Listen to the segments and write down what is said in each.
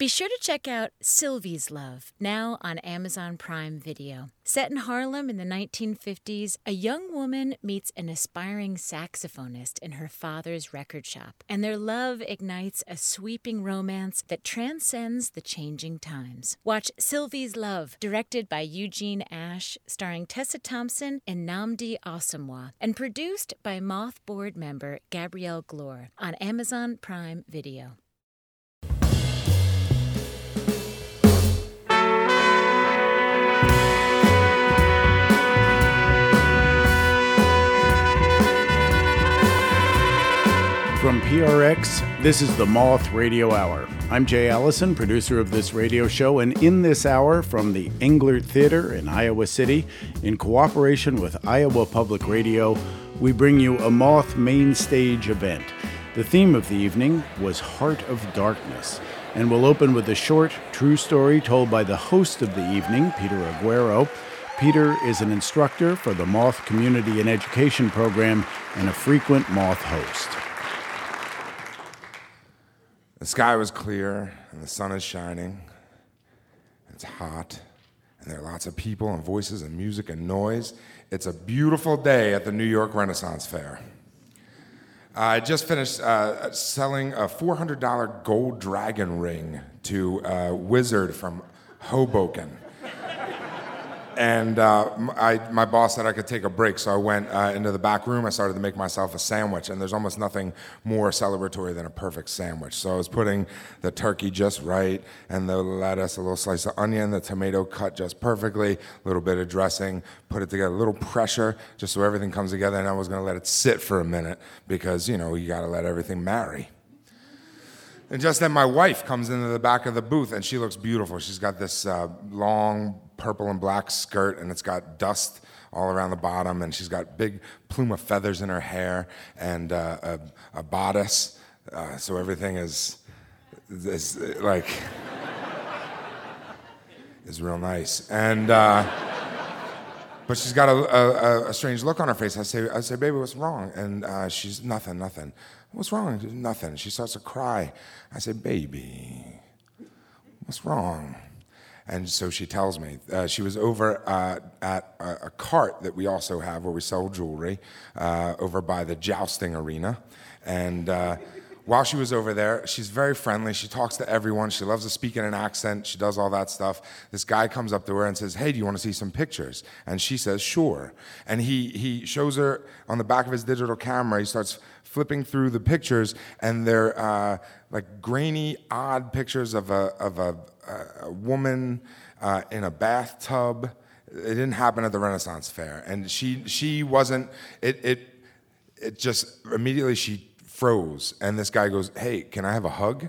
Be sure to check out Sylvie's Love, now on Amazon Prime Video. Set in Harlem in the 1950s, a young woman meets an aspiring saxophonist in her father's record shop, and their love ignites a sweeping romance that transcends the changing times. Watch Sylvie's Love, directed by Eugene Ashe, starring Tessa Thompson and Nnamdi Asomugha, and produced by Moth Board member Gabrielle Glore on Amazon Prime Video. From PRX, this is the Moth Radio Hour. I'm Jay Allison, producer of this radio show, and in this hour from the Englert Theater in Iowa City, in cooperation with Iowa Public Radio, we bring you a Moth main stage event. The theme of the evening was Heart of Darkness, and we'll open with a short, true story told by the host of the evening, Peter Aguero. Peter is an instructor for the Moth Community and Education Program and a frequent Moth host. The sky was clear and the sun is shining. It's hot and there are lots of people and voices and music and noise. It's a beautiful day at the New York Renaissance Fair. I just finished uh, selling a $400 gold dragon ring to a wizard from Hoboken and uh, I, my boss said I could take a break, so I went uh, into the back room. I started to make myself a sandwich, and there's almost nothing more celebratory than a perfect sandwich. So I was putting the turkey just right, and the lettuce, a little slice of onion, the tomato cut just perfectly, a little bit of dressing, put it together, a little pressure, just so everything comes together. And I was going to let it sit for a minute because you know you got to let everything marry. And just then, my wife comes into the back of the booth, and she looks beautiful. She's got this uh, long purple and black skirt, and it's got dust all around the bottom, and she's got big plume of feathers in her hair and uh, a, a, bodice, uh, so everything is, is like is real nice. And uh, but she's got a, a, a, strange look on her face. I say, I say, baby, what's wrong? And uh, she's nothing, nothing. What's wrong? Nothing. She starts to cry. I say, baby, what's wrong? And so she tells me uh, she was over uh, at a, a, cart that we also have where we sell jewelry uh, over by the jousting arena. And uh, while she was over there, she's very friendly. She talks to everyone. She loves to speak in an accent. She does all that stuff. This guy comes up to her and says, Hey, do you want to see some pictures? And she says, Sure. And he, he shows her on the back of his digital camera, he starts flipping through the pictures, and they're uh, like grainy, odd pictures of a, of a, a woman uh, in a bathtub. It didn't happen at the Renaissance Fair, and she she wasn't. It it it just immediately she froze, and this guy goes, "Hey, can I have a hug?"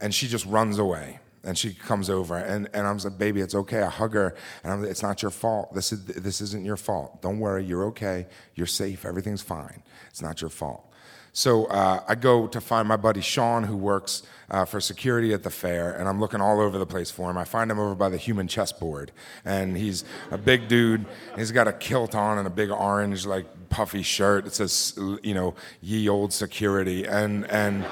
And she just runs away. And she comes over, and, and I'm like, baby, it's okay. I hug her, and I'm like, it's not your fault. This, is, this isn't your fault. Don't worry, you're okay. You're safe. Everything's fine. It's not your fault. So uh, I go to find my buddy Sean, who works uh, for security at the fair, and I'm looking all over the place for him. I find him over by the human chessboard, and he's a big dude. He's got a kilt on and a big orange, like puffy shirt. It says, you know, "Ye old security," and and.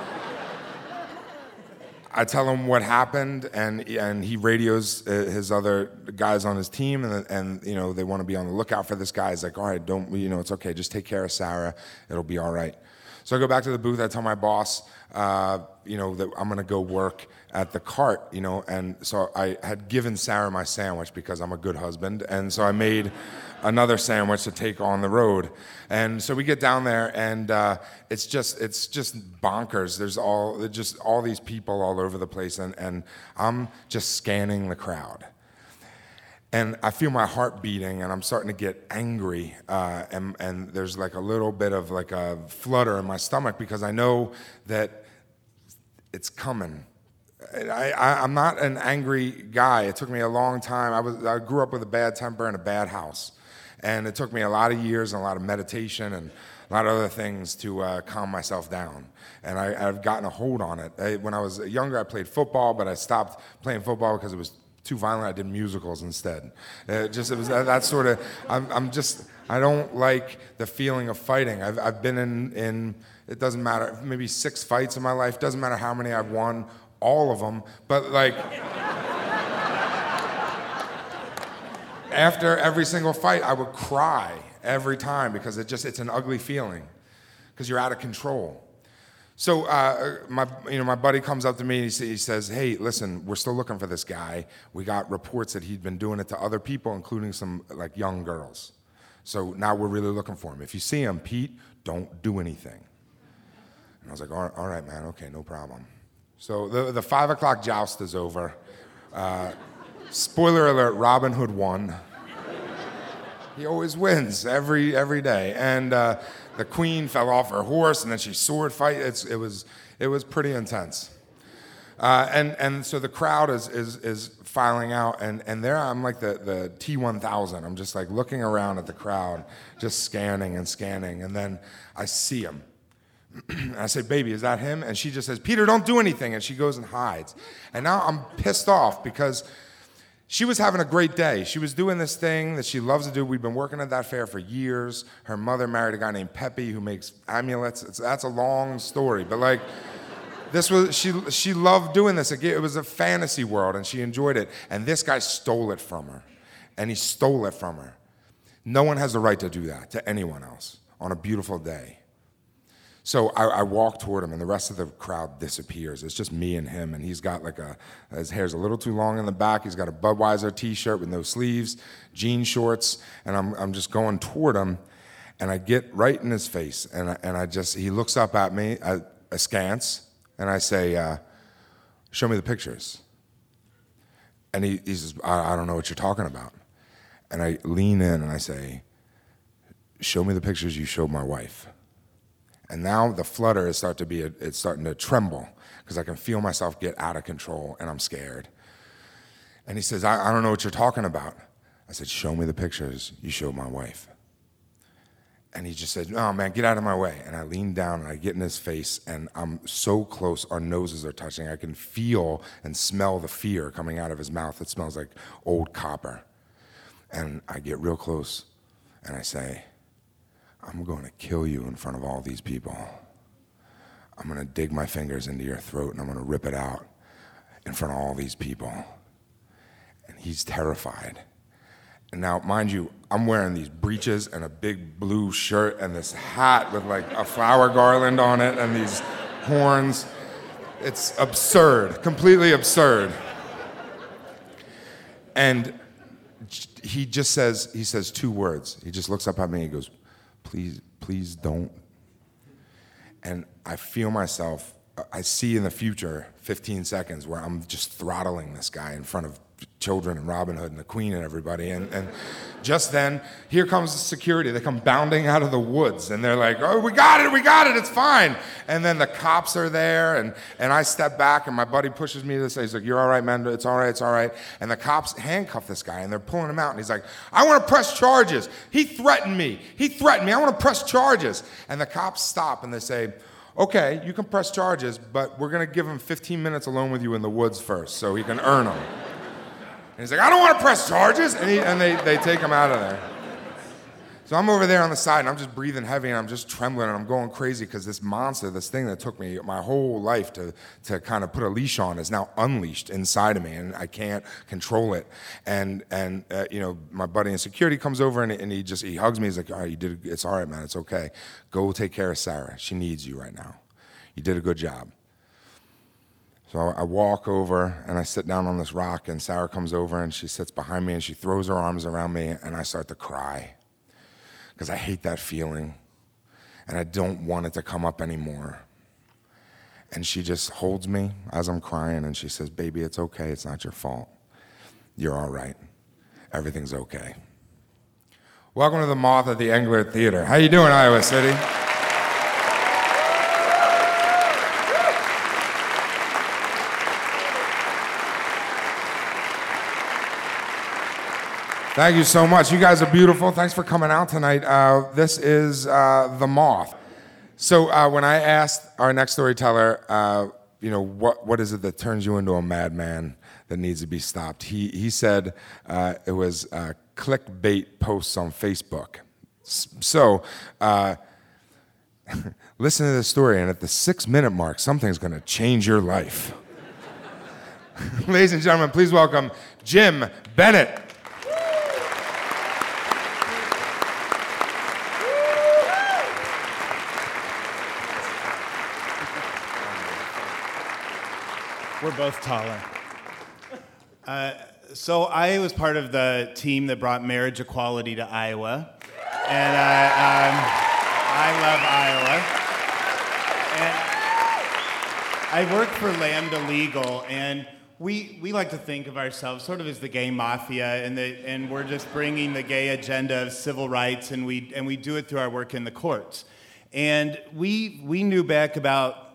I tell him what happened, and and he radios uh, his other guys on his team, and and you know they want to be on the lookout for this guy. He's like, all right, don't you know it's okay, just take care of Sarah, it'll be all right. So I go back to the booth. I tell my boss, uh, you know, that I'm going to go work at the cart, you know, and so I had given Sarah my sandwich because I'm a good husband, and so I made another sandwich to take on the road. And so we get down there, and uh, it's just it's just bonkers. There's all just all these people all over the place, and, and I'm just scanning the crowd and I feel my heart beating, and I'm starting to get angry, uh, and, and there's like a little bit of like a flutter in my stomach because I know that it's coming. I, am not an angry guy. It took me a long time. I was I grew up with a bad temper and a bad house, and it took me a lot of years and a lot of meditation and a lot of other things to uh, calm myself down. And I, have gotten a hold on it. I, when I was younger, I played football, but I stopped playing football because it was too violent. I did musicals instead. It just it was that, that sort of. I'm, I'm just. I don't like the feeling of fighting. I've, I've been in in. It doesn't matter. Maybe six fights in my life. Doesn't matter how many I've won. all of them, but like. after every single fight, I would cry every time because it just it's an ugly feeling because you're out of control. So uh, my, you know, my buddy comes up to me and he, says, "Hey, listen, we're still looking for this guy. We got reports that he'd been doing it to other people, including some like young girls. So now we're really looking for him. If you see him, Pete, don't do anything." And I was like, "All right, man. Okay, no problem." So the the five o'clock joust is over. Uh, spoiler alert: Robin Hood won. He always wins every every day, and. Uh, the queen fell off her horse and then she sword fight. It's, it, was, it was pretty intense. Uh, and, and so the crowd is, is, is filing out, and, and there I'm like the, the T1000. I'm just like looking around at the crowd, just scanning and scanning, and then I see him. I say, Baby, is that him? And she just says, Peter, don't do anything. And she goes and hides. And now I'm pissed off because she was having a great day. She was doing this thing that she loves to do. We've been working at that fair for years. Her mother married a guy named Pepe who makes amulets. It's, that's a long story, but like, this was she. She loved doing this. It was a fantasy world, and she enjoyed it. And this guy stole it from her, and he stole it from her. No one has the right to do that to anyone else on a beautiful day. So I, I, walk toward him, and the rest of the crowd disappears. It's just me and him, and he's got like a his hair's a little too long in the back. He's got a Budweiser T-shirt with no sleeves, jean shorts, and I'm I'm just going toward him, and I get right in his face, and I, and I just he looks up at me askance, and I say, uh, "Show me the pictures." And he, he says, I, I don't know what you're talking about," and I lean in and I say, "Show me the pictures you showed my wife." And now the flutter is starting to be, a, it's starting to tremble because I can feel myself get out of control and I'm scared. And he says, I, I don't know what you're talking about. I said, Show me the pictures you showed my wife. And he just said, Oh man, get out of my way. And I lean down and I get in his face, and I'm so close, our noses are touching. I can feel and smell the fear coming out of his mouth. It smells like old copper. And I get real close and I say, I'm going to kill you in front of all these people. I'm going to dig my fingers into your throat and I'm going to rip it out in front of all these people. And he's terrified. And now, mind you, I'm wearing these breeches and a big blue shirt and this hat with like a flower garland on it and these horns. It's absurd, completely absurd. And he just says, he says two words. He just looks up at me and he goes, please, please don't. And I feel myself, I see in the future 15 seconds where I'm just throttling this guy in front of children and Robin Hood and the Queen and everybody. And, and just then, here comes the security. They come bounding out of the woods and they're like, oh, we got it, we got it, it's fine. And then the cops are there and, and I step back and my buddy pushes me to say, he's like, you're all right, man, it's all right, it's all right. And the cops handcuff this guy and they're pulling him out and he's like, I want to press charges. He threatened me. He threatened me. I want to press charges. And the cops stop and they say, okay, you can press charges, but we're going to give him 15 minutes alone with you in the woods first so he can earn them. And he's like, I don't want to press charges. And, he, and they, they take him out of there. So I'm over there on the side and I'm just breathing heavy and I'm just trembling and I'm going crazy because this monster, this thing that took me my whole life to, to kind of put a leash on is now unleashed inside of me and I can't control it. And, and uh, you know, my buddy in security comes over and, and he just, he hugs me. He's like, all right, you did, it's all right, man. It's okay. Go take care of Sarah. She needs you right now. You did a good job. So I walk over and I sit down on this rock, and Sarah comes over and she sits behind me and she throws her arms around me, and I start to cry because I hate that feeling and I don't want it to come up anymore. And she just holds me as I'm crying and she says, Baby, it's okay. It's not your fault. You're all right. Everything's okay. Welcome to the Moth at the Englert Theater. How you doing, Iowa City? Thank you so much. You guys are beautiful. Thanks for coming out tonight. Uh, this is uh, The Moth. So, uh, when I asked our next storyteller, uh, you know, what, what is it that turns you into a madman that needs to be stopped? He, he said uh, it was uh, clickbait posts on Facebook. So, listen to this story, and at the six minute mark, something's going to change your life. Ladies and gentlemen, please welcome Jim Bennett. We're both taller. Uh, so I was part of the team that brought marriage equality to Iowa, and I, um, I love Iowa. And I work for Lambda Legal, and we, we like to think of ourselves sort of as the gay mafia, and, the, and we're just bringing the gay agenda of civil rights, and we, and we do it through our work in the courts. And we, we knew back about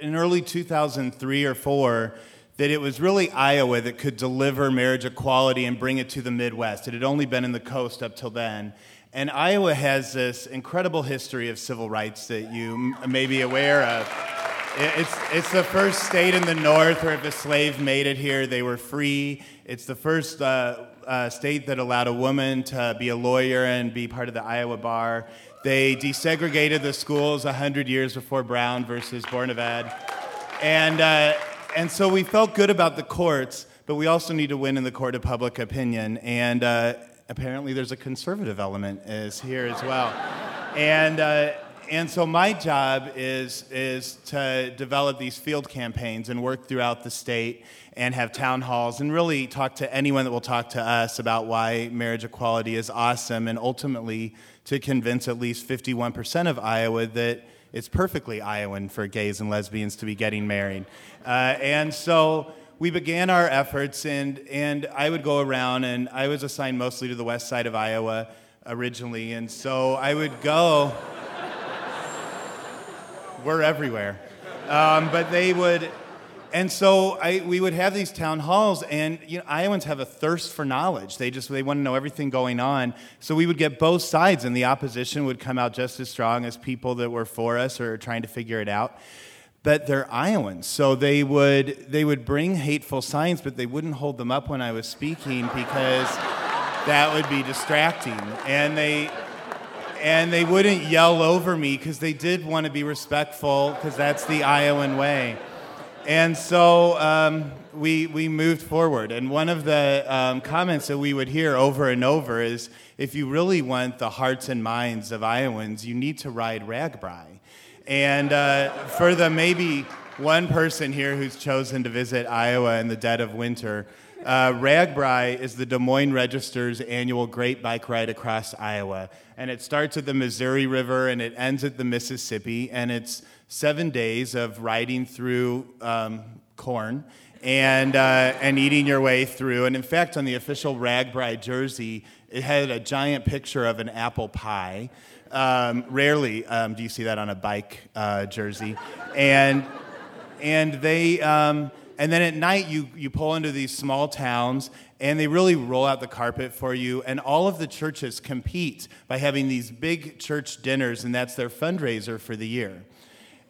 in early 2003 or 4 that it was really Iowa that could deliver marriage equality and bring it to the Midwest. It had only been in the coast up till then. And Iowa has this incredible history of civil rights that you may be aware of. It's, it's the first state in the North where if a slave made it here, they were free. It's the first uh, uh, state that allowed a woman to be a lawyer and be part of the Iowa bar. They desegregated the schools 100 years before Brown versus Ed. And, uh, and so we felt good about the courts, but we also need to win in the court of public opinion. And uh, apparently there's a conservative element is here as well. and, uh, and so my job is, is to develop these field campaigns and work throughout the state and have town halls and really talk to anyone that will talk to us about why marriage equality is awesome and ultimately to convince at least 51% of Iowa that it's perfectly Iowan for gays and lesbians to be getting married. Uh, and so we began our efforts, and, and I would go around, and I was assigned mostly to the west side of Iowa originally, and so I would go. We're everywhere. Um, but they would and so I, we would have these town halls, and you know, Iowans have a thirst for knowledge. They just they want to know everything going on. So we would get both sides, and the opposition would come out just as strong as people that were for us or trying to figure it out. But they're Iowans, so they would they would bring hateful signs, but they wouldn't hold them up when I was speaking because that would be distracting, and they and they wouldn't yell over me because they did want to be respectful because that's the Iowan way. And so um, we, we moved forward. And one of the um, comments that we would hear over and over is if you really want the hearts and minds of Iowans, you need to ride RAGBRAI. And uh, for the maybe one person here who's chosen to visit Iowa in the dead of winter, uh, RAGBRAI is the Des Moines Register's annual great bike ride across Iowa. And it starts at the Missouri River and it ends at the Mississippi. And it's seven days of riding through um, corn and, uh, and eating your way through. And in fact, on the official RAGBRAI jersey, it had a giant picture of an apple pie. Um, rarely um, do you see that on a bike uh, jersey. And, and they, um, and then at night you, you pull into these small towns and they really roll out the carpet for you. And all of the churches compete by having these big church dinners, and that's their fundraiser for the year.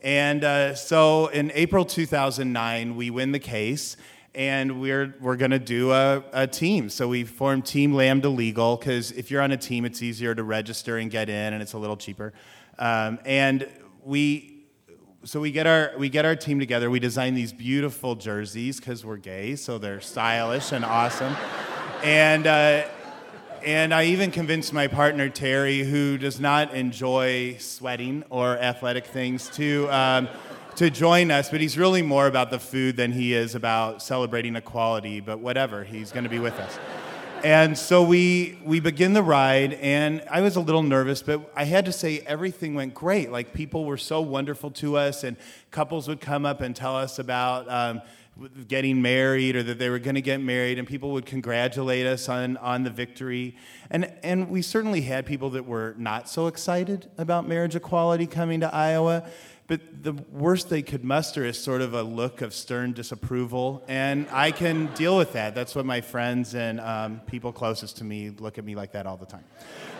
And uh, so in April 2009, we win the case and we're, we're going to do a, a, team. So we formed Team Lambda Legal because if you're on a team, it's easier to register and get in and it's a little cheaper. Um, and we, so we get our we get our team together. We design these beautiful jerseys because we're gay, so they're stylish and awesome. And uh, and I even convinced my partner, Terry, who does not enjoy sweating or athletic things, to, um, to join us. But he's really more about the food than he is about celebrating equality. But whatever, he's going to be with us. And so we, we begin the ride, and I was a little nervous, but I had to say everything went great. Like, people were so wonderful to us, and couples would come up and tell us about. Um, getting married or that they were going to get married, and people would congratulate us on, on the victory. And, and we certainly had people that were not so excited about marriage equality coming to Iowa. But the worst they could muster is sort of a look of stern disapproval. And I can deal with that. That's what my friends and um, people closest to me look at me like that all the time.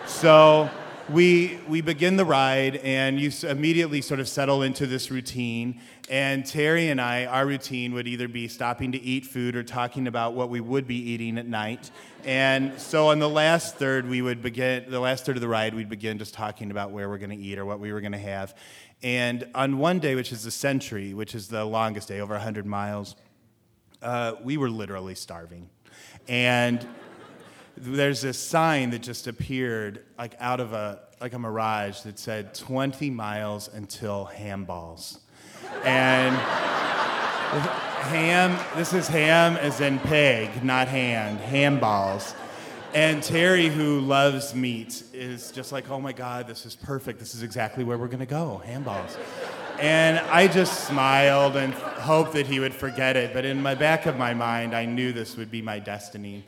So we, we begin the ride, and you immediately sort of settle into this routine. And Terry and I, our routine would either be stopping to eat food or talking about what we would be eating at night. And so on the last third, we would begin, the last third of the ride, we'd begin just talking about where we're going to eat or what we were going to have. And on one day, which is the century, which is the longest day, over 100 miles, uh, we were literally starving. And there's this sign that just appeared like out of a like a mirage that said 20 miles until Hamballs. And ham, this is ham as in pig, not hand, Hamballs. And Terry, who loves meat, is just like, oh my God, this is perfect. This is exactly where we're going to go, Hamballs. And I just smiled and hoped that he would forget it. But in my back of my mind, I knew this would be my destiny.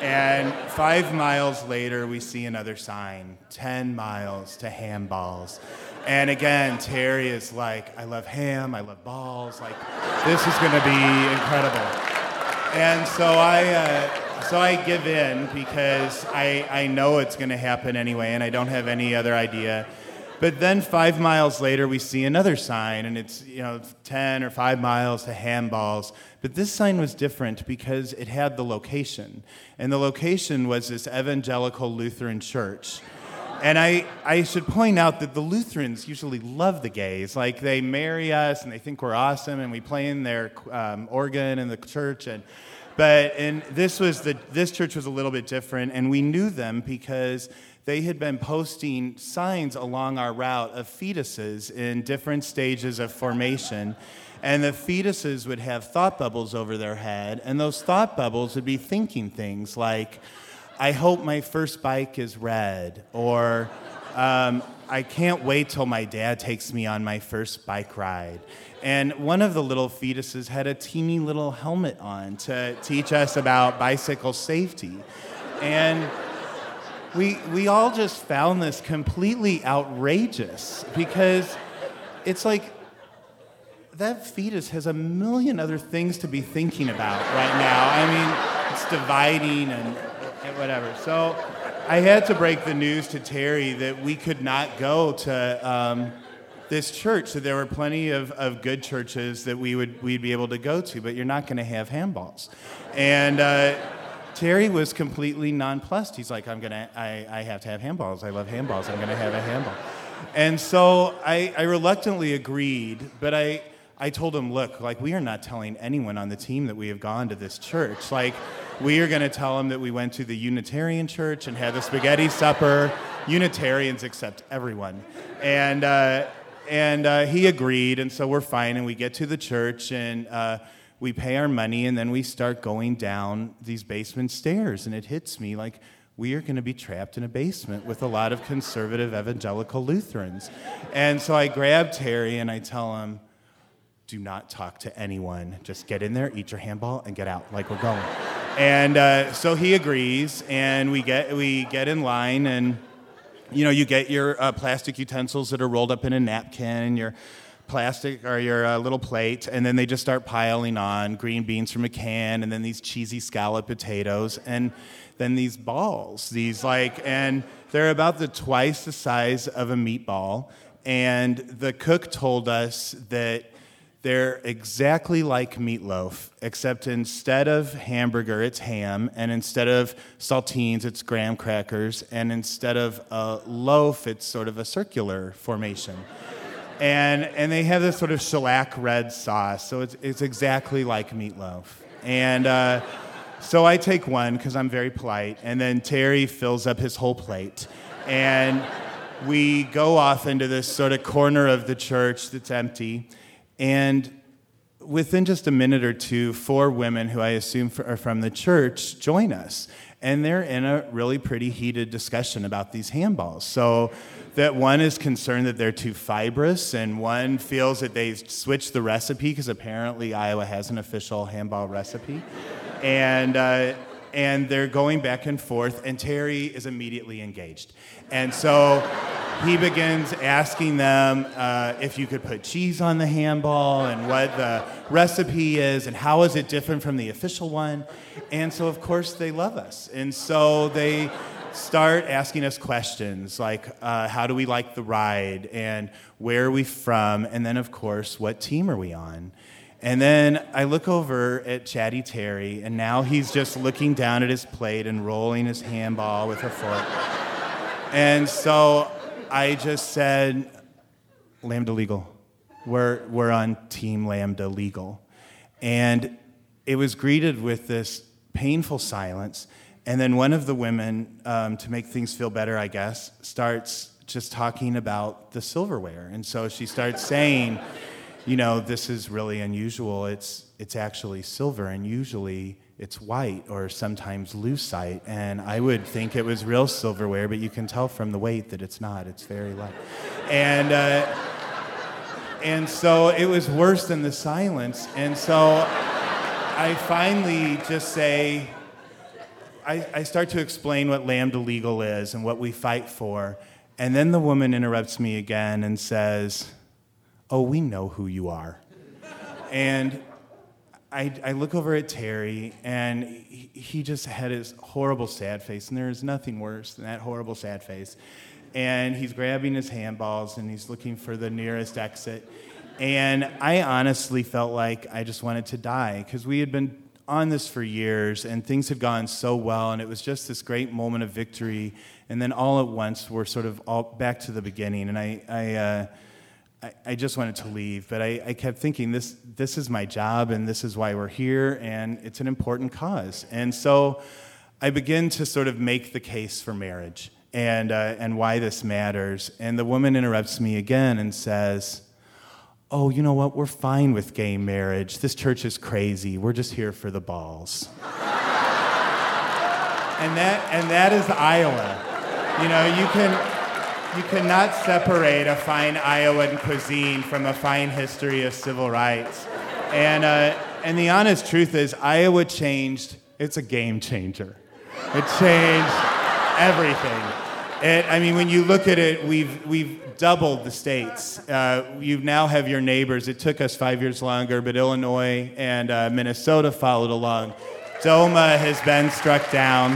And five miles later, we see another sign 10 miles to ham balls. And again, Terry is like, I love ham, I love balls. Like, this is to be incredible. And so I, uh, so I give in because I, I know it's to happen anyway, and I don't have any other idea. But then five miles later, we see another sign, and it's you know 10 or five miles to hamballs. But this sign was different because it had the location, and the location was this evangelical Lutheran church. And I, I should point out that the Lutherans usually love the gays. Like, they marry us and they think we're awesome, and we play in their um, organ in the church. And, but and this, was the, this church was a little bit different, and we knew them because they had been posting signs along our route of fetuses in different stages of formation. And the fetuses would have thought bubbles over their head, and those thought bubbles would be thinking things like, I hope my first bike is red, or um, I can't wait till my dad takes me on my first bike ride. And one of the little fetuses had a teeny little helmet on to teach us about bicycle safety. And we, we all just found this completely outrageous because it's like that fetus has a million other things to be thinking about right now. I mean, it's dividing and and whatever. So I had to break the news to Terry that we could not go to um, this church. That there were plenty of, of good churches that we would we'd be able to go to, but you're not going to have hamballs. And uh, Terry was completely nonplussed. He's like, I'm gonna, I, I have to have hamballs. I love hamballs. I'm gonna have a hamball. And so I, I reluctantly agreed, but I, I told him, look, like we are not telling anyone on the team that we have gone to this church. Like we are to tell them that we went to the Unitarian church and had the spaghetti supper. Unitarians accept everyone. And, uh, and uh, he agreed, and so we're fine. And we get to the church and uh, we pay our money, and then we start going down these basement stairs. And it hits me like, we are going to be trapped in a basement with a lot of conservative evangelical Lutherans. And so I grab Terry and I tell him, do not talk to anyone. Just get in there, eat your hamball, and get out. Like we're going. And uh, so he agrees, and we get we get in line, and you know you get your uh, plastic utensils that are rolled up in a napkin, and your plastic or your uh, little plate, and then they just start piling on green beans from a can, and then these cheesy scallop potatoes, and then these balls, these like, and they're about the twice the size of a meatball. And the cook told us that they're exactly like meatloaf, except instead of hamburger, it's ham, and instead of saltines, it's graham crackers, and instead of a loaf, it's sort of a circular formation. And, and they have this sort of shellac red sauce, so it's, it's exactly like meatloaf. And uh, so I take one because I'm very polite, and then Terry fills up his whole plate. And we go off into this sort of corner of the church that's empty and within just a minute or two, four women who I assume are from the church join us. And they're in a really pretty heated discussion about these hamballs. So that one is concerned that they're too fibrous, and one feels that they switched the recipe because apparently Iowa has an official hamball recipe. And uh, and they're going back and forth, and Terry is immediately engaged. And so he begins asking them uh, if you could put cheese on the hamball and what the recipe is and how is it different from the official one. And so, of course, they love us. And so they start asking us questions like uh, how do we like the ride and where are we from and then of course what team are we on and then I look over at Chatty Terry, and now he's just looking down at his plate and rolling his hamball with a fork. and so I just said, Lambda Legal. We're, we're on Team Lambda Legal. And it was greeted with this painful silence. And then one of the women, um, to make things feel better, I guess, starts just talking about the silverware. And so she starts saying, you know, this is really unusual. It's, it's actually silver, and usually it's white or sometimes lucite. And I would think it was real silverware, but you can tell from the weight that it's not. It's very light. And, uh, and so it was worse than the silence. And so I finally just say, I, I start to explain what Lambda Legal is and what we fight for. And then the woman interrupts me again and says, Oh, we know who you are. and I, I, look over at Terry, and he, he, just had his horrible sad face, and there is nothing worse than that horrible sad face. And he's grabbing his hamballs and he's looking for the nearest exit. And I honestly felt like I just wanted to die because we had been on this for years and things had gone so well and it was just this great moment of victory. And then all at once we're sort of all back to the beginning. And i, I, uh, I, just wanted to leave but I, I kept thinking this, this is my job and this is why we're here and it's an important cause. And so i begin to sort of make the case for marriage and, uh, and why this matters. And the woman interrupts me again and says oh, you know what, we're fine with gay marriage. This church is crazy. We're just here for the balls. and, that, and that is Iowa. You know, you can, you cannot separate a fine Iowan cuisine from a fine history of civil rights. And, uh, and the honest truth is, Iowa changed, it's a game changer. It changed everything. It, I mean, when you look at it, we've, we've doubled the states. Uh, you now have your neighbors. It took us five years longer, but Illinois and uh, Minnesota followed along. DOMA has been struck down.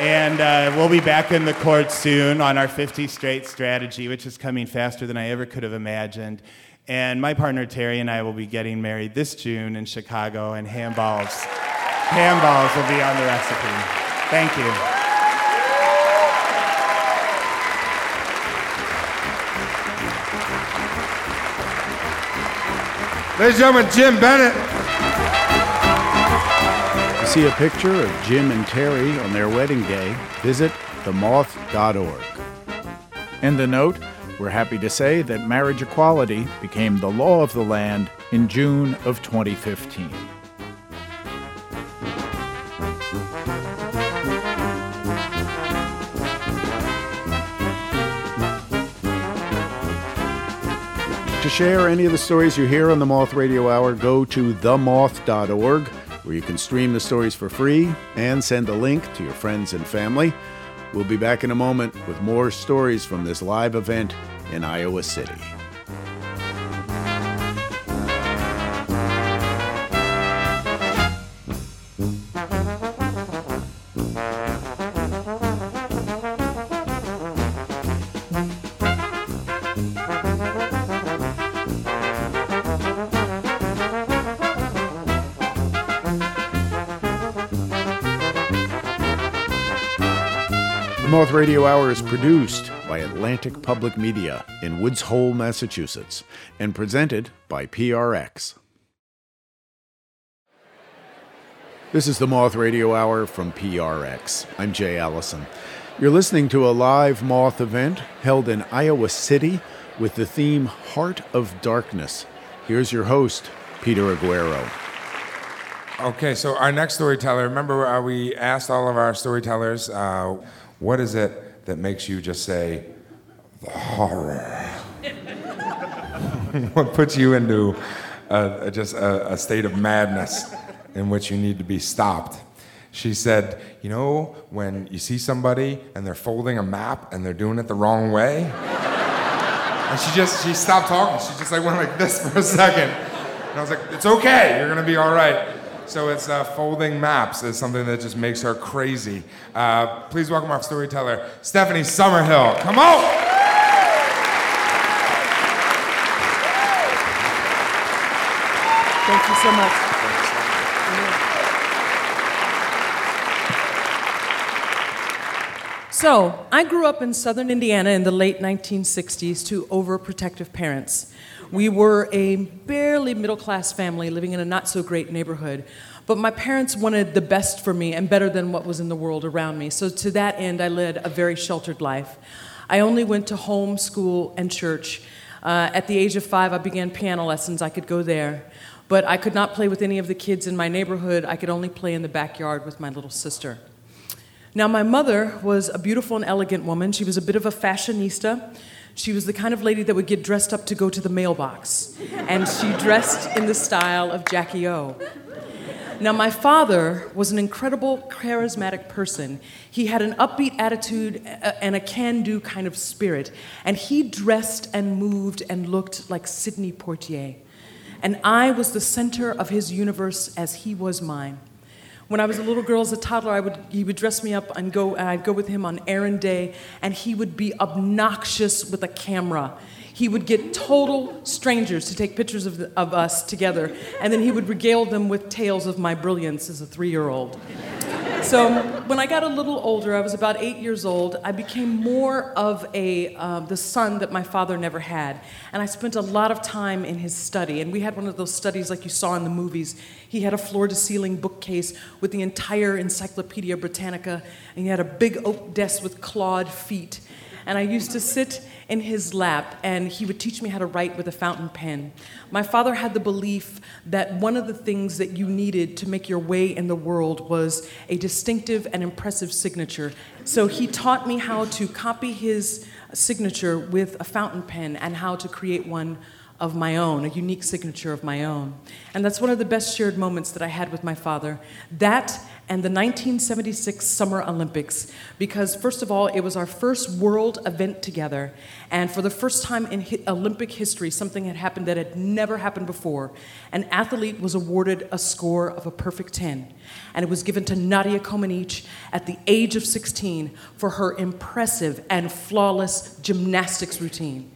And uh, we'll be back in the court soon on our 50 straight strategy, which is coming faster than I ever could have imagined. And my partner Terry and I will be getting married this June in Chicago, and hamballs. Hamballs will be on the recipe. Thank you. Ladies and gentlemen, Jim Bennett. To see a picture of Jim and Terry on their wedding day, visit themoth.org. And the note, we're happy to say that marriage equality became the law of the land in June of 2015. Share any of the stories you hear on the Moth Radio Hour, go to themoth.org, where you can stream the stories for free and send a link to your friends and family. We'll be back in a moment with more stories from this live event in Iowa City. Radio Hour is produced by Atlantic Public Media in Woods Hole, Massachusetts, and presented by PRX. This is the Moth Radio Hour from PRX. I'm Jay Allison. You're listening to a live Moth event held in Iowa City with the theme Heart of Darkness. Here's your host, Peter Aguero. Okay, so our next storyteller, remember uh, we asked all of our storytellers uh, what is it that makes you just say, the horror? what puts you into just a, a state of madness in which you need to be stopped? She said, You know, when you see somebody and they're folding a map and they're doing it the wrong way? and she just, she stopped talking. She just like went like this for a second. And I was like, It's okay, you're gonna be all right. So it's uh, folding maps is something that just makes her crazy. Uh, please welcome our storyteller, Stephanie Summerville. Come on! Thank you so much. So, I grew up in southern Indiana in the late 1960s to overprotective parents. We were a barely middle class family living in a not so great neighborhood, but my parents wanted the best for me and better than what was in the world around me. So, to that end, I led a very sheltered life. I only went to home, school, and church. Uh, at the age of five, I began piano lessons. I could go there. But I could not play with any of the kids in my neighborhood. I could only play in the backyard with my little sister. Now, my mother was a beautiful and elegant woman. She was a bit of a fashionista. She was the kind of lady that would get dressed up to go to the mailbox. And she dressed in the style of Jackie O. Now, my father was an incredible, charismatic person. He had an upbeat attitude uh, and a can do kind of spirit. And he dressed and moved and looked like Sidney Poitier. And I was the center of his universe as he was mine. When I was a little girl, as a toddler, I would, he would dress me up and, go, and I'd go with him on errand day, and he would be obnoxious with a camera. He would get total strangers to take pictures of, the, of us together, and then he would regale them with tales of my brilliance as a three year old. So when I got a little older, I was about eight years old, I became more of a, uh, the son that my father never had. And I spent a lot of time in his study. And we had one of those studies like you saw in the movies. He had a floor to ceiling bookcase with the entire Encyclopedia Britannica, and he had a big oak desk with clawed feet. And I used to sit in his lap, and he would teach me how to write with a fountain pen. My father had the belief that one of the things that you needed to make your way in the world was a distinctive and impressive signature. So he taught me how to copy his signature with a fountain pen and how to create one of my own, a unique signature of my own. And that's one of the best shared moments that I had with my father. That and the 1976 Summer Olympics, because first of all, it was our first world event together. And for the first time in hi- Olympic history, something had happened that had never happened before. An athlete was awarded a score of a perfect 10. And it was given to Nadia Comaneci at the age of 16 for her impressive and flawless gymnastics routine.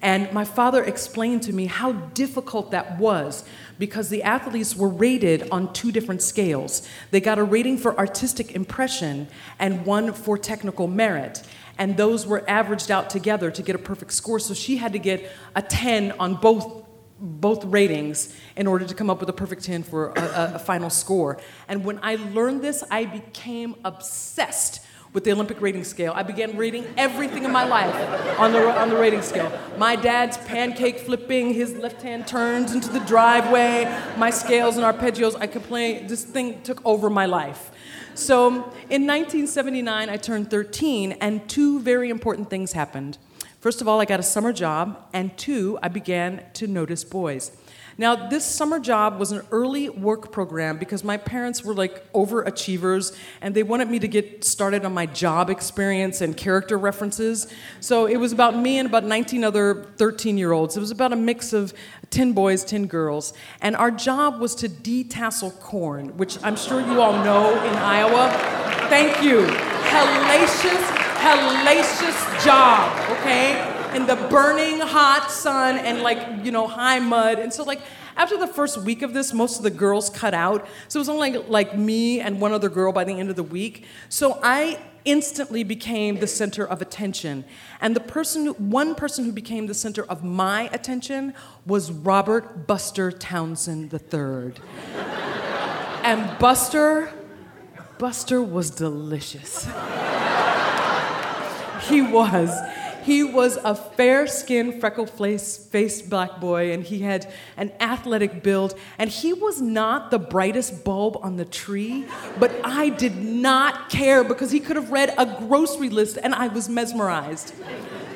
And my father explained to me how difficult that was because the athletes were rated on two different scales. They got a rating for artistic impression and one for technical merit. And those were averaged out together to get a perfect score. So she had to get a 10 on both both ratings in order to come up with a perfect 10 for a, a, a final score. And when I learned this, I became obsessed with the Olympic rating scale. I began rating everything in my life on the, on the rating scale. My dad's pancake flipping, his left hand turns into the driveway, my scales and arpeggios. I could play, this thing took over my life. So in 1979, I turned 13, and two very important things happened. First of all, I got a summer job, and two, I began to notice boys. Now, this summer job was an early work program because my parents were like overachievers and they wanted me to get started on my job experience and character references. So it was about me and about 19 other 13 year olds. It was about a mix of 10 boys, 10 girls. And our job was to detassel corn, which I'm sure you all know in Iowa. Thank you. Hellacious, hellacious job, okay? In the burning hot sun and like, you know, high mud. And so like after the first week of this, most of the girls cut out. So it was only like, me and one other girl by the end of the week. So I instantly became the center of attention. And the person, one person who became the center of my attention was Robert Buster Townsend III. and Buster, Buster was delicious. he was. He was a fair skinned, freckle faced black boy, and he had an athletic build. And he was not the brightest bulb on the tree, but I did not care because he could have read a grocery list and I was mesmerized.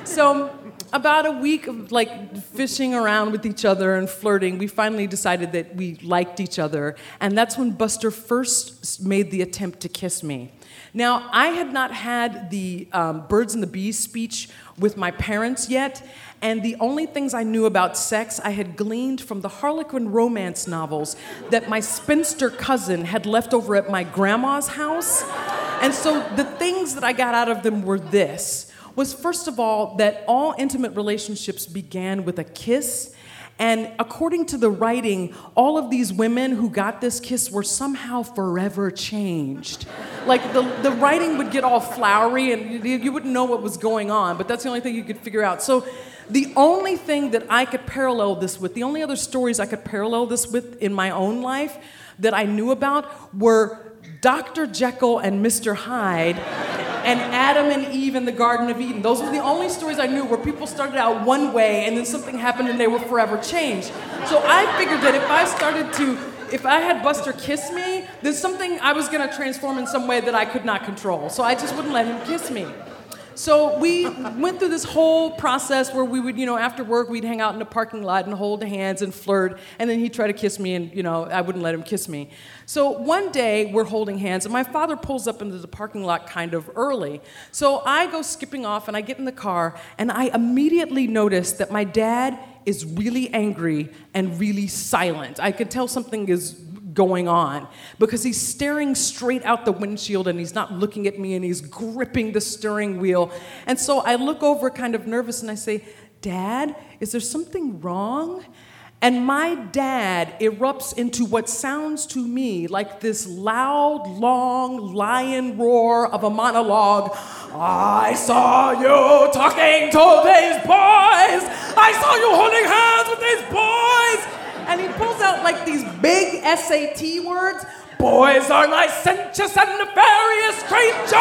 So, about a week of like fishing around with each other and flirting, we finally decided that we liked each other. And that's when Buster first made the attempt to kiss me. Now, I had not had the um, birds and the bees speech with my parents yet, and the only things I knew about sex I had gleaned from the Harlequin romance novels that my spinster cousin had left over at my grandma's house. And so the things that I got out of them were this was first of all that all intimate relationships began with a kiss And according to the writing, all of these women who got this kiss were somehow forever changed. Like the, the writing would get all flowery and you, you wouldn't know what was going on, but that's the only thing you could figure out. So the only thing that I could parallel this with, the only other stories I could parallel this with in my own life that I knew about were Dr. Jekyll and Mr. Hyde and Adam and Eve in the Garden of Eden. Those were the only stories I knew where people started out one way and then something happened and they were forever changed. So I figured that if I started to, if I had Buster kiss me, then something I was gonna transform in some way that I could not control. So I just wouldn't let him kiss me. So we went through this whole process where we would, you know, after work, we'd hang out in the parking lot and hold hands and flirt, and then he'd try to kiss me, and, you know, I wouldn't let him kiss me. So one day, we're holding hands, and my father pulls up into the parking lot kind of early. So I go skipping off, and I get in the car, and I immediately notice that my dad is really angry and really silent. I could tell something is going on because he's staring straight out the windshield and he's not looking at me and he's gripping the steering wheel. And so I look over kind of nervous and I say, Dad, is there something wrong? And my dad erupts into what sounds to me like this loud, long lion roar of a monologue. I saw you talking to these boys. I saw you holding hands with these boys and he pulls out like these big SAT words. Boys are licentious and nefarious creatures.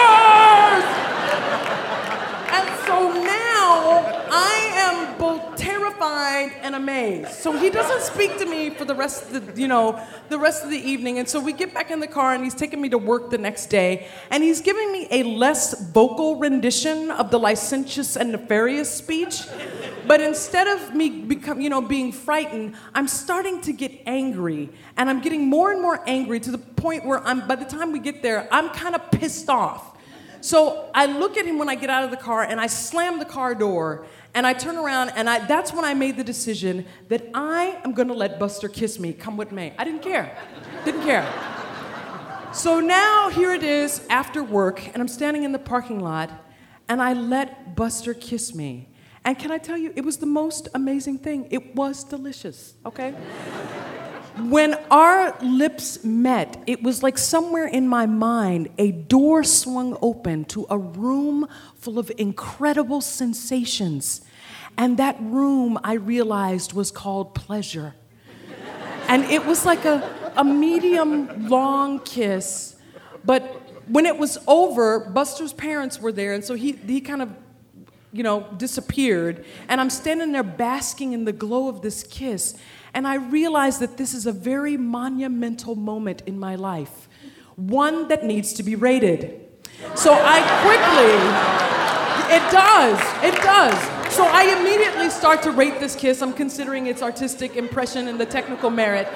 and so now I am both terrified and amazed. So he doesn't speak to me for the rest of the, you know, the rest of the evening. And so we get back in the car and he's taking me to work the next day. And he's giving me a less vocal rendition of the licentious and nefarious speech. But instead of me become, you know, being frightened, I'm starting to get angry. And I'm getting more and more angry to the point where I'm by the time we get there, I'm kind of pissed off. So I look at him when I get out of the car and I slam the car door and I turn around and I, that's when I made the decision that I am gonna let Buster kiss me, come with me. I didn't care. Didn't care. So now here it is after work and I'm standing in the parking lot and I let Buster kiss me. And can I tell you, it was the most amazing thing. It was delicious, okay? when our lips met, it was like somewhere in my mind, a door swung open to a room full of incredible sensations. And that room, I realized, was called pleasure. And it was like a, a medium long kiss. But when it was over, Buster's parents were there, and so he, he kind of you know, disappeared. And I'm standing there basking in the glow of this kiss. And I realize that this is a very monumental moment in my life, one that needs to be rated. So I quickly, it does, it does. So I immediately start to rate this kiss. I'm considering its artistic impression and the technical merit.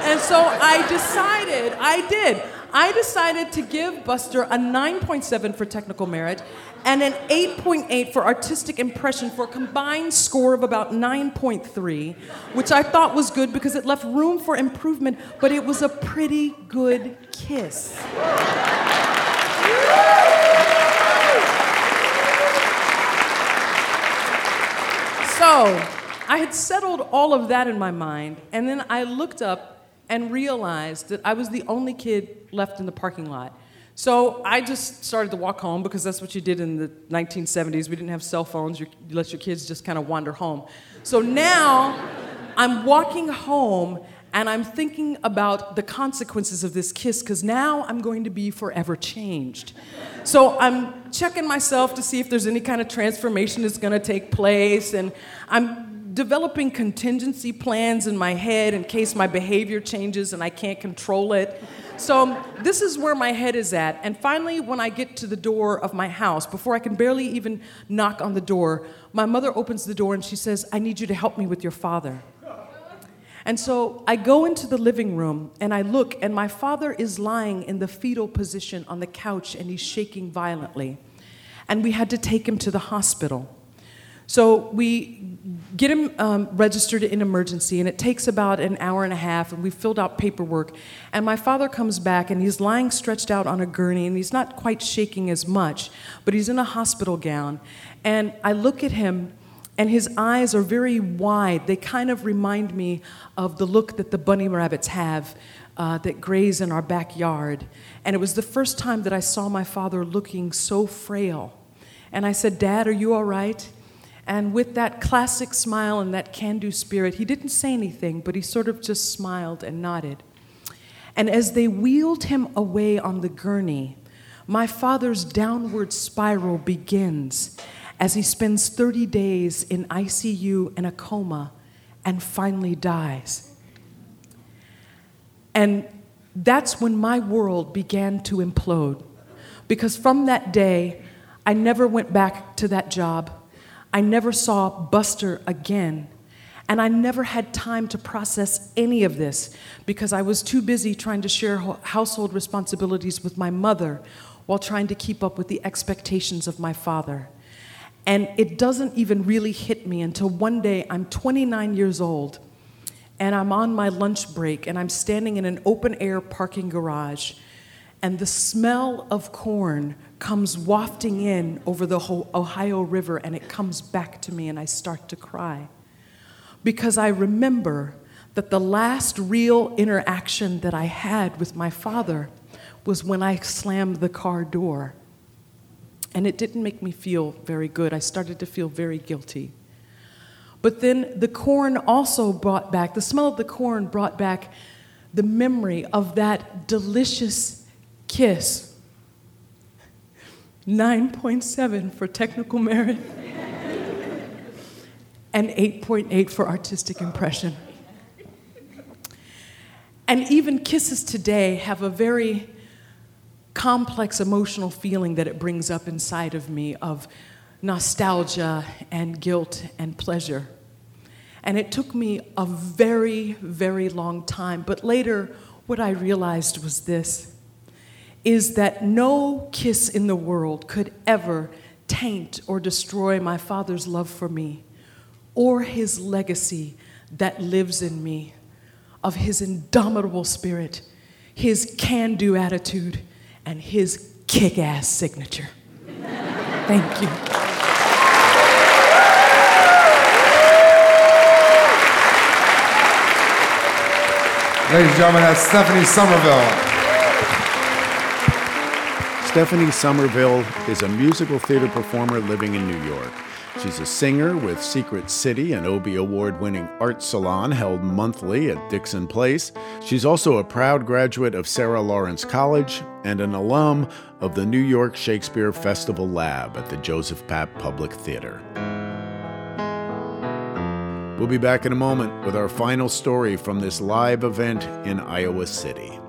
And so I decided, I did. I decided to give Buster a 9.7 for technical merit and an 8.8 for artistic impression for a combined score of about 9.3, which I thought was good because it left room for improvement, but it was a pretty good kiss. So, I had settled all of that in my mind, and then I looked up and realized that I was the only kid left in the parking lot. So I just started to walk home because that's what you did in the 1970s. We didn't have cell phones. You let your kids just kind of wander home. So now I'm walking home and I'm thinking about the consequences of this kiss because now I'm going to be forever changed. So I'm checking myself to see if there's any kind of transformation that's going to take place, and I'm developing contingency plans in my head in case my behavior changes and I can't control it. So um, this is where my head is at. And finally, when I get to the door of my house, before I can barely even knock on the door, my mother opens the door and she says, I need you to help me with your father. And so I go into the living room and I look, and my father is lying in the fetal position on the couch and he's shaking violently. And we had to take him to the hospital. So we get him um, registered in emergency, and it takes about an hour and a half, and we filled out paperwork. And my father comes back, and he's lying stretched out on a gurney, and he's not quite shaking as much, but he's in a hospital gown. And I look at him, And his eyes are very wide. They kind of remind me of the look that the bunny rabbits have uh, that graze in our backyard. And it was the first time that I saw my father looking so frail. And I said, Dad, are you all right? And with that classic smile and that can do spirit, he didn't say anything, but he sort of just smiled and nodded. And as they wheeled him away on the gurney, my father's downward spiral begins as he spends 30 days in ICU in a coma and finally dies. And that's when my world began to implode. Because from that day, I never went back to that job. I never saw Buster again. And I never had time to process any of this because I was too busy trying to share household responsibilities with my mother while trying to keep up with the expectations of my father. And it doesn't even really hit me until one day I'm 29 years old and I'm on my lunch break and I'm standing in an open air parking garage and the smell of corn comes wafting in over the Ohio River and it comes back to me and I start to cry. Because I remember that the last real interaction that I had with my father was when I slammed the car door. And it didn't make me feel very good. I started to feel very guilty. But then the corn also brought back, the smell of the corn brought back the memory of that delicious kiss. 9.7 for technical merit and 8.8 for artistic impression. And even kisses today have a very complex emotional feeling that it brings up inside of me of nostalgia and guilt and pleasure. And it took me a very, very long time. But later, what I realized was this is that no kiss in the world could ever taint or destroy my father's love for me or his legacy that lives in me of his indomitable spirit, his can do attitude, and his kick ass signature. Thank you. Ladies and gentlemen, that's Stephanie Summerville. Stephanie Summerville is a musical theater performer living in New York. She's a singer with Secret City, an Obie Award winning art salon held monthly at Dixon Place. She's also a proud graduate of Sarah Lawrence College and an alum of the New York Shakespeare Festival Lab at the Joseph Papp Public Theater. We'll be back in a moment with our final story from this live event in Iowa City.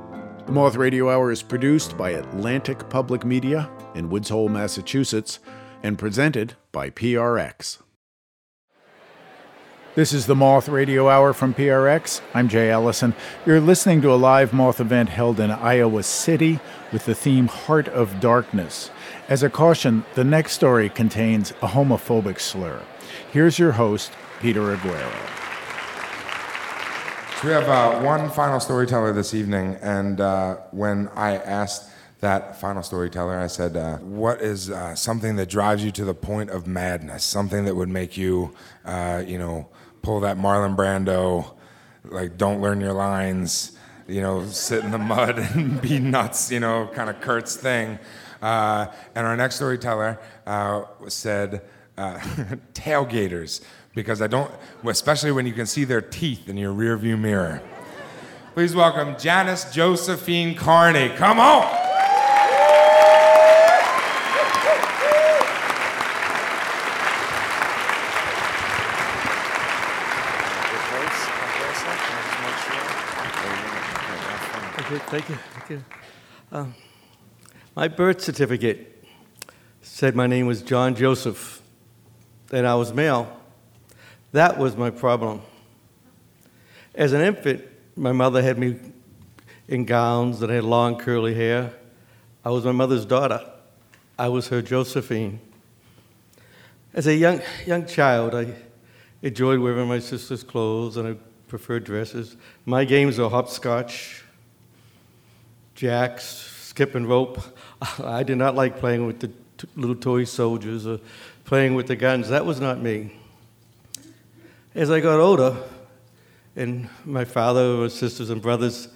The Moth Radio Hour is produced by Atlantic Public Media in Woods Hole, Massachusetts, and presented by PRX. This is the Moth Radio Hour from PRX. I'm Jay Allison. You're listening to a live Moth event held in Iowa City with the theme Heart of Darkness. As a caution, the next story contains a homophobic slur. Here's your host, Peter Aguero. So we have uh, one final storyteller this evening, and uh, when I asked that final storyteller, I said, uh, "What is uh, something that drives you to the point of madness? Something that would make you, uh, you know, pull that Marlon Brando, like don't learn your lines." you know, sit in the mud and be nuts, you know, kind of Kurtz thing. Uh, and our next storyteller said, tailgaters because I don't, especially when you can see their teeth in your rearview mirror. Please welcome Janice Josephine Carney. Come on! Thank you. Thank you. Um, my birth certificate said my name was John Joseph, and I was male. That was my problem. As an infant, my mother had me in gowns that had long curly hair. I was my mother's daughter. I was her Josephine. As a young, young child, I enjoyed wearing my sister's clothes and I preferred dresses. My games were hopscotch, jacks, skip and rope. I did not like playing with the t- little toy soldiers or playing with the guns. That was not me. As I got older, and my father or sisters and brothers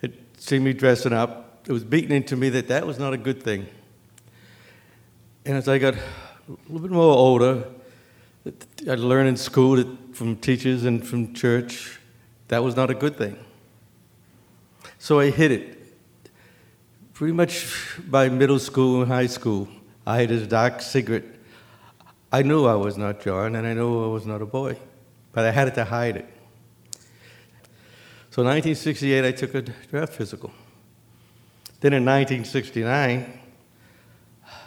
had seen me dressing up, it was beaten into me that that was not a good thing. And as I got a little bit more older, I learned in school that from teachers and from church that was not a good thing. So I hid it. Pretty much by middle school and high school, I had this dark secret. I knew I was not John, and I knew I was not a boy, but I had to hide it. So in 1968, I took a draft physical. Then in 1969,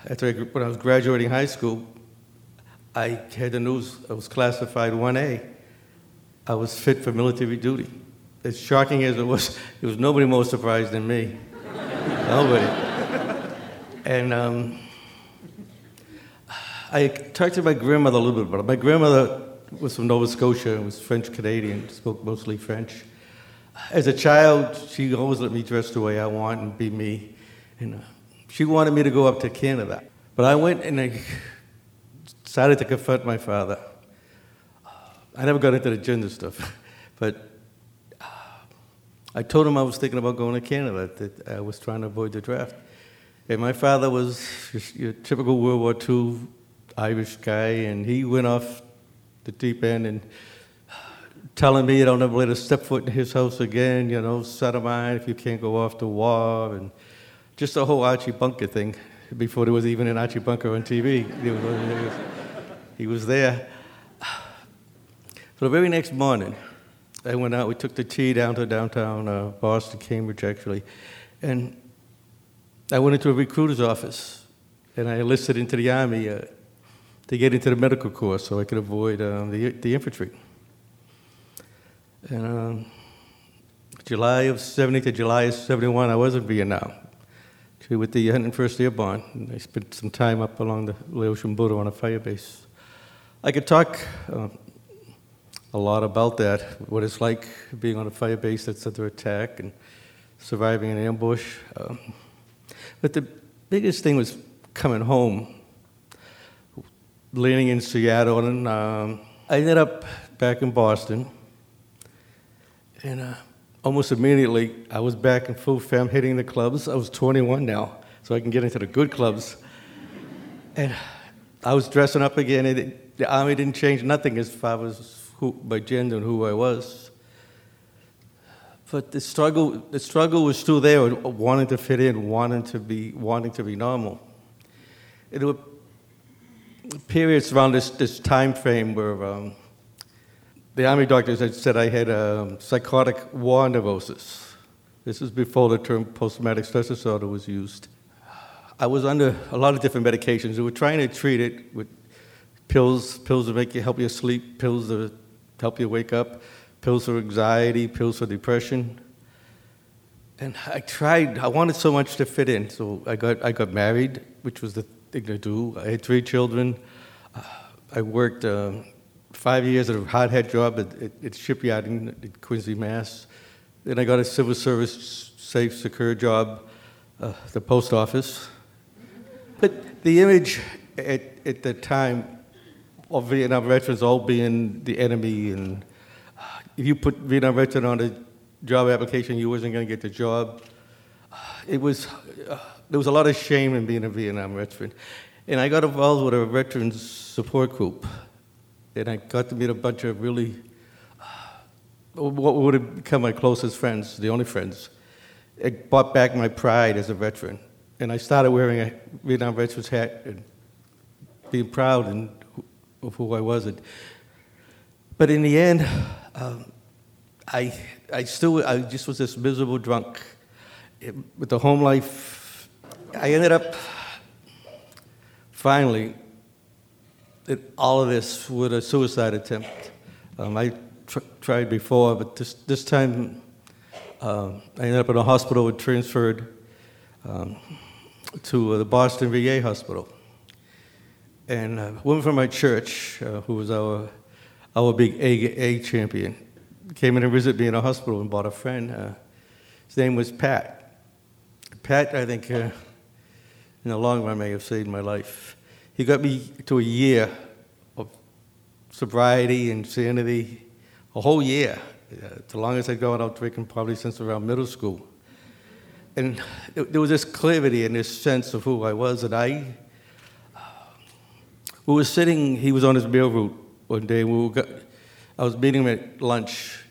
after I, when I was graduating high school, I had the news I was classified 1A. I was fit for military duty. As shocking as it was, there was nobody more surprised than me. nobody. And um, I talked to my grandmother a little bit about it. My grandmother was from Nova Scotia and was French Canadian, spoke mostly French. As a child, she always let me dress the way I want and be me. And uh, she wanted me to go up to Canada. But I went and I decided to confront my father. I never got into the gender stuff, but uh, I told him I was thinking about going to Canada, that I was trying to avoid the draft. And my father was your typical World War II Irish guy, and he went off the deep end and telling me I'll never let a step foot in his house again, you know, set of mine if you can't go off the war, and just the whole Archie Bunker thing before there was even an Archie Bunker on TV. He was, he was there. So the very next morning, I went out, we took the T down to downtown uh, Boston, Cambridge actually, and I went into a recruiter's office and I enlisted into the Army uh, to get into the medical corps so I could avoid um, the, the infantry. And um, July of 70 to July of 71, I was in Vietnam, with the 101st Airborne. And I spent some time up along the Laotian border on a fire base. I could talk uh, a lot about that, what it's like being on a fire base that's under attack and surviving an ambush. Um, but the biggest thing was coming home, landing in Seattle, and um, I ended up back in Boston. And uh, almost immediately, I was back in full fam hitting the clubs. I was 21 now, so I can get into the good clubs. and I was dressing up again. And the army didn't change nothing as far as who, my gender and who I was. But the struggle, the struggle was still there, wanting to fit in, wanting to be, wanting to be normal. There were periods around this, this time frame where um, the army doctors had said I had a psychotic war neurosis. This is before the term post-traumatic stress disorder was used. I was under a lot of different medications. We were trying to treat it with pills, pills to make you help you sleep, pills to help you wake up, pills for anxiety, pills for depression. And I tried, I wanted so much to fit in. So I got, I got married, which was the thing to do. I had three children. Uh, I worked um, five years at a hardhead job at, at, at shipyard in, in Quincy, Mass. Then I got a civil service, safe, secure job, uh, the post office. But the image at, at the time of Vietnam veterans all being the enemy, and uh, if you put Vietnam veteran on a job application, you wasn't going to get the job. It was, uh, there was a lot of shame in being a Vietnam veteran. And I got involved with a veterans support group and I got to meet a bunch of really what would have become my closest friends, the only friends. It brought back my pride as a veteran, and I started wearing a Vietnam veteran's hat and being proud and, of who I was. But in the end, um, I, I still, I just was this miserable drunk. It, with the home life, I ended up finally that all of this with a suicide attempt. Um, I tr- tried before, but this, this time uh, I ended up in a hospital and transferred um, to uh, the Boston VA hospital. And a woman from my church, uh, who was our, our big A, champion, came in to visit me in a hospital and brought a friend. Uh, his name was Pat. Pat, I think, uh, in the long run, may have saved my life. He got me to a year of sobriety and sanity a whole year. Uh, the longest I'd gone out drinking probably since around middle school. And it, there was this clarity and this sense of who I was. And I, we were sitting, he was on his mail route one day. We were, I was meeting him at lunch,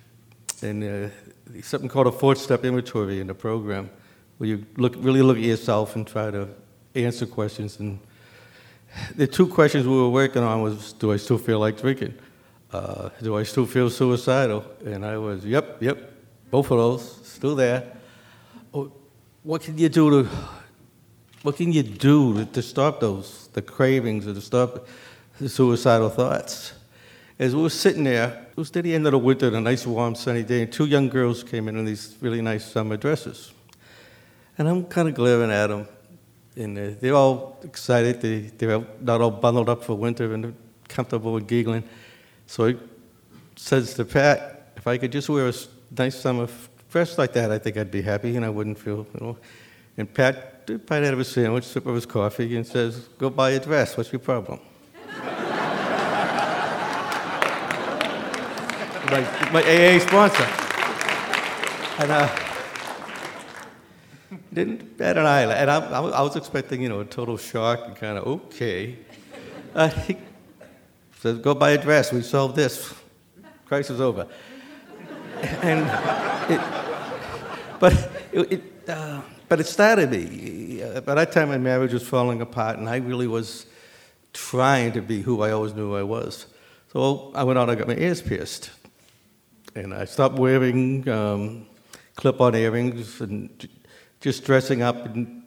and uh, something called a fourth step inventory in the program, where you look, really look at yourself and try to answer questions. And the two questions we were working on was, do I still feel like drinking? Uh, do I still feel suicidal? And I was, yep, yep, both of those, still there. Oh, what can you do to, what can you do to, to stop those, the cravings or to stop the suicidal thoughts? As we were sitting there, it was the end of the winter, a nice warm sunny day, and two young girls came in in these really nice summer dresses. And I'm kind of glaring at them, and uh, they're all excited. They, they're not all bundled up for winter and comfortable and giggling. So he says to Pat, if I could just wear a nice summer dress like that, I think I'd be happy and I wouldn't feel, you know. And Pat did bite out of a sandwich, sip of his coffee, and says, Go buy a dress. What's your problem? my, my AA sponsor. And uh, didn't bat an eyelid. And I, I, was expecting, you know, a total shock and kind of, okay. Uh, he, Says, go buy a dress. We solved this. Crisis over. and it, but it, it uh, but it started me. By that time, my marriage was falling apart, and I really was trying to be who I always knew I was. So I went out and got my ears pierced, and I stopped wearing um, clip-on earrings and just dressing up and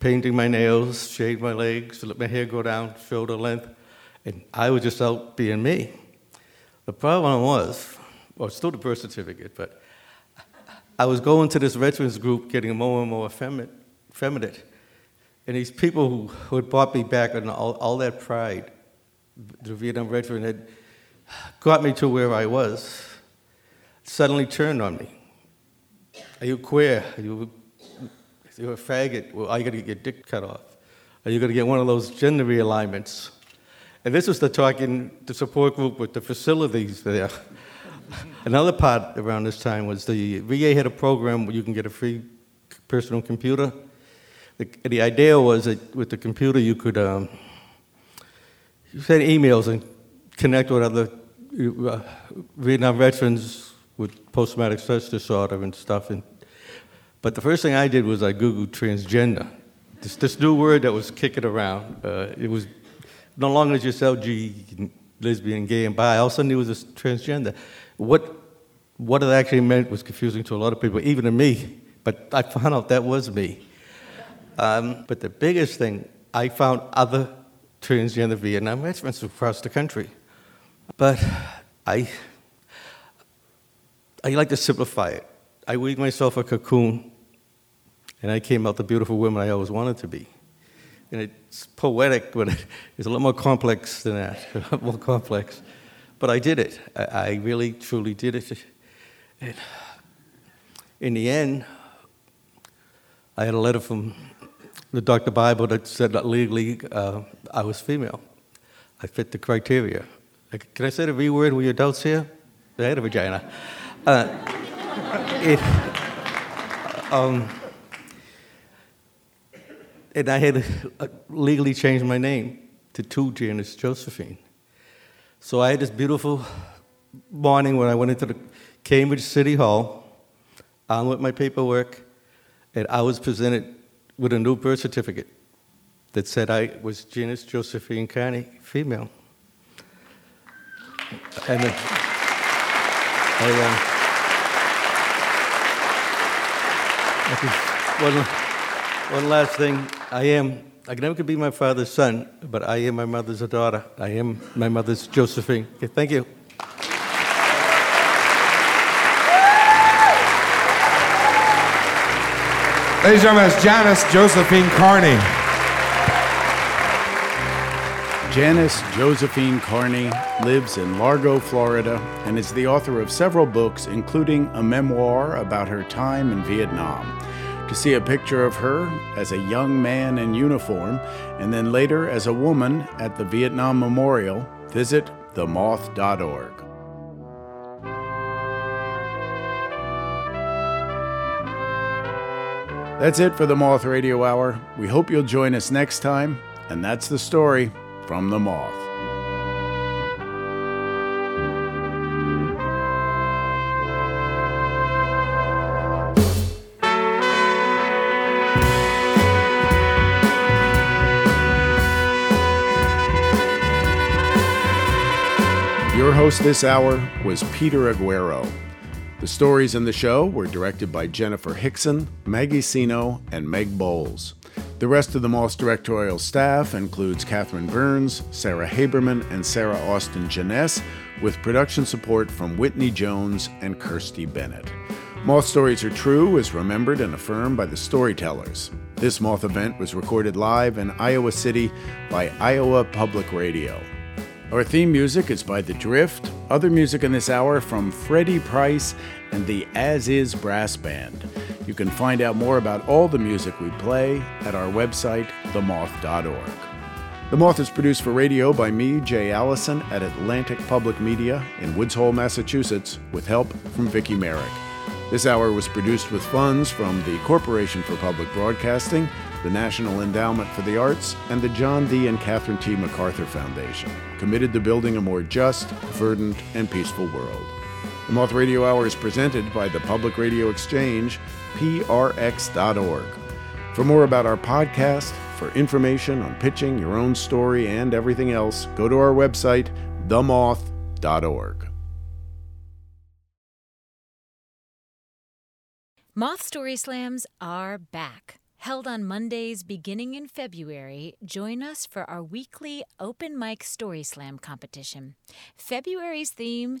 painting my nails, shaved my legs, let my hair go down shoulder length. And I was just out being me. The problem was, well, still the birth certificate, but I was going to this veterans group getting more and more effeminate. And these people who, who had brought me back and all, all that pride, the Vietnam veteran had got me to where I was, suddenly turned on me. Are you queer? Are you, are you a faggot? Well, are you going to get your dick cut off? Are you going to get one of those gender realignments? And this was the talk in the support group with the facilities there. Another part around this time was the VA had a program where you can get a free personal computer. The, the idea was that with the computer you could um, you send emails and connect with other uh, Vietnam veterans with post-traumatic stress disorder and stuff. And, but the first thing I did was I Googled transgender. This, this new word that was kicking around. Uh, it was no longer just LG, lesbian, gay, and bi. All of a sudden, it was a transgender. What, what it actually meant was confusing to a lot of people, even to me. But I found out that was me. Um, but the biggest thing, I found other transgender Vietnam veterans across the country. But I, I like to simplify it. I weaved myself a cocoon, and I came out the beautiful woman I always wanted to be and it's poetic, but it's a lot more complex than that, a lot more complex. But I did it. I, I really, truly did it. And in the end, I had a letter from the Dr. Bible that said that legally uh, I was female. I fit the criteria. Can I say the V word with your adults here? I had a vagina. Uh, it, um, and I had uh, legally change my name to two Janice Josephine. So I had this beautiful morning when I went into the Cambridge City Hall, on with my paperwork, and I was presented with a new birth certificate that said I was Janice Josephine Carney, female. And uh, I, uh, one, one last thing. I am, I never could be my father's son, but I am my mother's daughter. I am my mother's Josephine. Okay, thank you. Ladies and gentlemen, it's Janice Josephine Carney. Janice Josephine Carney lives in Largo, Florida, and is the author of several books, including a memoir about her time in Vietnam. To see a picture of her as a young man in uniform and then later as a woman at the Vietnam Memorial, visit themoth.org. That's it for the Moth Radio Hour. We hope you'll join us next time. And that's the story from the Moth. Your host this hour was Peter Aguero. The stories in the show were directed by Jennifer Hickson, Maggie Cino, and Meg Bowles. The rest of the Moth's directorial staff includes Catherine Burns, Sarah Haberman, and Sarah Austin Jenness, with production support from Whitney Jones and Kirsty Bennett. Moth Stories Are True is remembered and affirmed by the storytellers. This Moth event was recorded live in Iowa City by Iowa Public Radio. Our theme music is by The Drift. Other music in this hour from Freddie Price and the As Is Brass Band. You can find out more about all the music we play at our website, themoth.org. The Moth is produced for radio by me, Jay Allison, at Atlantic Public Media in Woods Hole, Massachusetts, with help from Vicki Merrick. This hour was produced with funds from the Corporation for Public Broadcasting the National Endowment for the Arts, and the John D. and Catherine T. MacArthur Foundation, committed to building a more just, verdant, and peaceful world. The Moth Radio Hour is presented by the Public Radio Exchange, prx.org. For more about our podcast, for information on pitching your own story and everything else, go to our website, themoth.org. Moth Story Slams are back. Held on Mondays beginning in February, join us for our weekly open mic story slam competition. February's theme